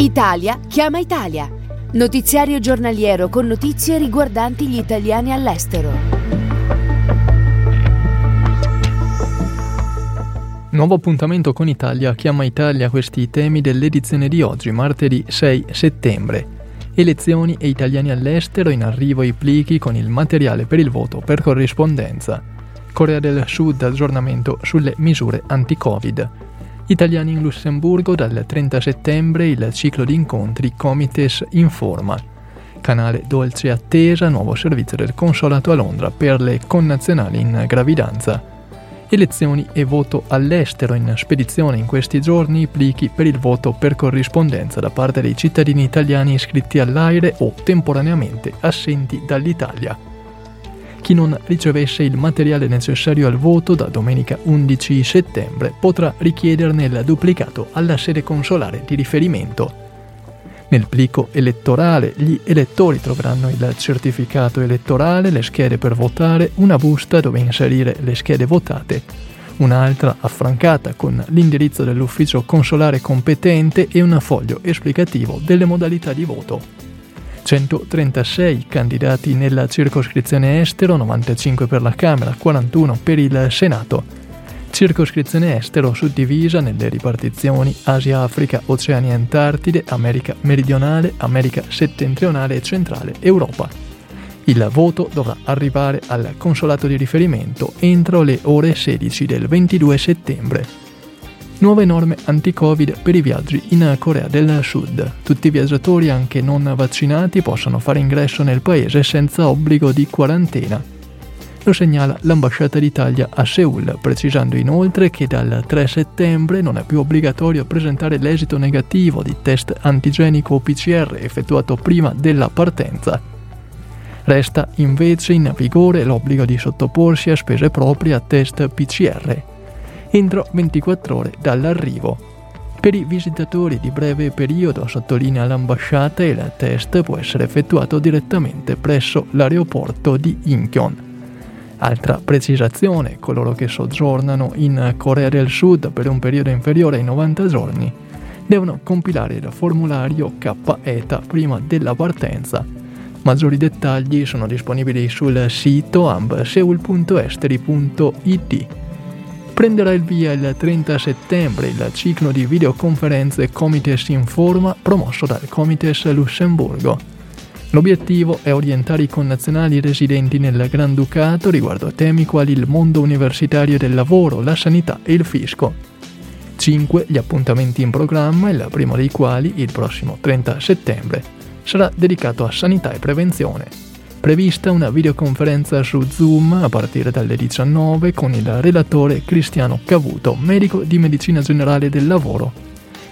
Italia chiama Italia. Notiziario giornaliero con notizie riguardanti gli italiani all'estero. Nuovo appuntamento con Italia chiama Italia questi temi dell'edizione di oggi, martedì 6 settembre. Elezioni e italiani all'estero, in arrivo i plichi con il materiale per il voto per corrispondenza. Corea del Sud aggiornamento sulle misure anti-Covid. Italiani in Lussemburgo dal 30 settembre il ciclo di incontri Comites Informa. Canale Dolce Attesa, nuovo servizio del consolato a Londra per le connazionali in gravidanza elezioni e voto all'estero in spedizione in questi giorni plichi per il voto per corrispondenza da parte dei cittadini italiani iscritti all'aire o temporaneamente assenti dall'Italia. Chi non ricevesse il materiale necessario al voto da domenica 11 settembre potrà richiederne il duplicato alla sede consolare di riferimento nel plico elettorale gli elettori troveranno il certificato elettorale, le schede per votare, una busta dove inserire le schede votate, un'altra affrancata con l'indirizzo dell'ufficio consolare competente e un foglio esplicativo delle modalità di voto. 136 candidati nella circoscrizione estero, 95 per la Camera, 41 per il Senato circoscrizione estero suddivisa nelle ripartizioni Asia, Africa, Oceania e Antartide, America meridionale, America settentrionale e centrale, Europa. Il voto dovrà arrivare al consolato di riferimento entro le ore 16 del 22 settembre. Nuove norme anti-Covid per i viaggi in Corea del Sud. Tutti i viaggiatori, anche non vaccinati, possono fare ingresso nel paese senza obbligo di quarantena lo segnala l'ambasciata d'Italia a Seoul, precisando inoltre che dal 3 settembre non è più obbligatorio presentare l'esito negativo di test antigenico o PCR effettuato prima della partenza. Resta invece in vigore l'obbligo di sottoporsi a spese proprie a test PCR entro 24 ore dall'arrivo. Per i visitatori di breve periodo, sottolinea l'ambasciata, il test può essere effettuato direttamente presso l'aeroporto di Incheon. Altra precisazione, coloro che soggiornano in Corea del Sud per un periodo inferiore ai 90 giorni devono compilare il formulario K-ETA prima della partenza. Maggiori dettagli sono disponibili sul sito ambseul.esteri.it. Prenderà il via il 30 settembre il ciclo di videoconferenze Comites Informa promosso dal Comites Lussemburgo. L'obiettivo è orientare i connazionali residenti nel Granducato riguardo a temi quali il mondo universitario del lavoro, la sanità e il fisco. Cinque gli appuntamenti in programma, il primo dei quali, il prossimo 30 settembre, sarà dedicato a sanità e prevenzione. Prevista una videoconferenza su Zoom a partire dalle 19 con il relatore Cristiano Cavuto, medico di medicina generale del lavoro,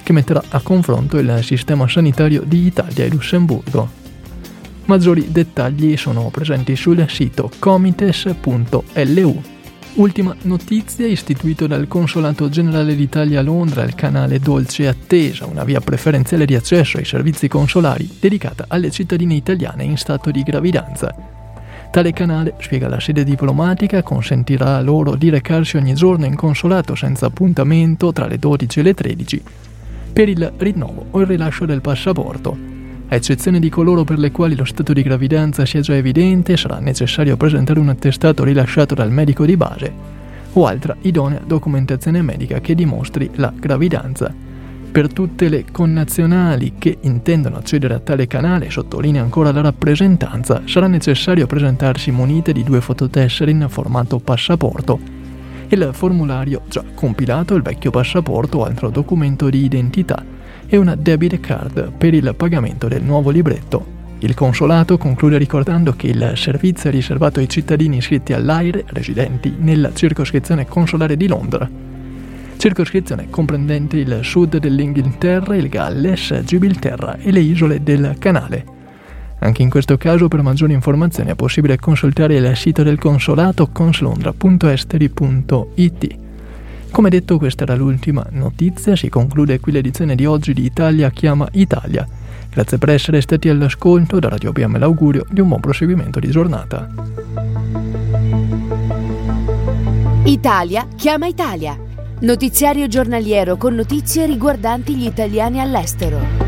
che metterà a confronto il sistema sanitario di Italia e Lussemburgo. Maggiori dettagli sono presenti sul sito comites.lu. Ultima notizia, istituito dal Consolato Generale d'Italia a Londra il canale Dolce Attesa, una via preferenziale di accesso ai servizi consolari dedicata alle cittadine italiane in stato di gravidanza. Tale canale, spiega la sede diplomatica, consentirà loro di recarsi ogni giorno in consolato senza appuntamento tra le 12 e le 13 per il rinnovo o il rilascio del passaporto a eccezione di coloro per le quali lo stato di gravidanza sia già evidente, sarà necessario presentare un attestato rilasciato dal medico di base o altra idonea documentazione medica che dimostri la gravidanza. Per tutte le connazionali che intendono accedere a tale canale, sottolinea ancora la rappresentanza, sarà necessario presentarsi munite di due fototessere in formato passaporto, il formulario già compilato, il vecchio passaporto o altro documento di identità e una debit card per il pagamento del nuovo libretto. Il consolato conclude ricordando che il servizio è riservato ai cittadini iscritti all'AIRE residenti nella circoscrizione consolare di Londra. circoscrizione comprendente il sud dell'Inghilterra, il Galles, Gibilterra e le isole del Canale. Anche in questo caso per maggiori informazioni è possibile consultare il sito del consolato conslondra.esteri.it. Come detto questa era l'ultima notizia, si conclude qui l'edizione di oggi di Italia chiama Italia. Grazie per essere stati all'ascolto, da Radio PM l'augurio di un buon proseguimento di giornata. Italia chiama Italia. Notiziario giornaliero con notizie riguardanti gli italiani all'estero.